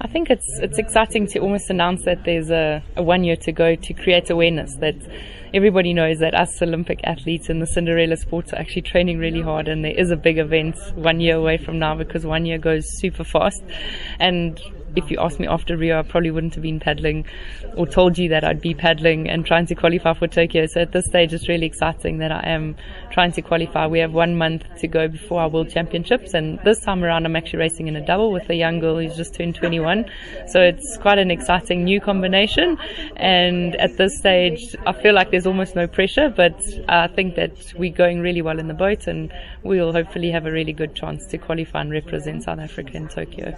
I think it's it's exciting to almost announce that there's a, a one year to go to create awareness that everybody knows that us Olympic athletes in the Cinderella sports are actually training really hard, and there is a big event one year away from now because one year goes super fast. And if you asked me after Rio, I probably wouldn't have been paddling or told you that I'd be paddling and trying to qualify for Tokyo. So at this stage, it's really exciting that I am trying to qualify. We have one month to go before our World Championships, and this time around, I'm actually racing in a double with a young girl who's just turned 21. So it's quite an exciting new combination. And at this stage, I feel like there's almost no pressure, but I think that we're going really well in the boat, and we'll hopefully have a really good chance to qualify and represent South Africa in Tokyo.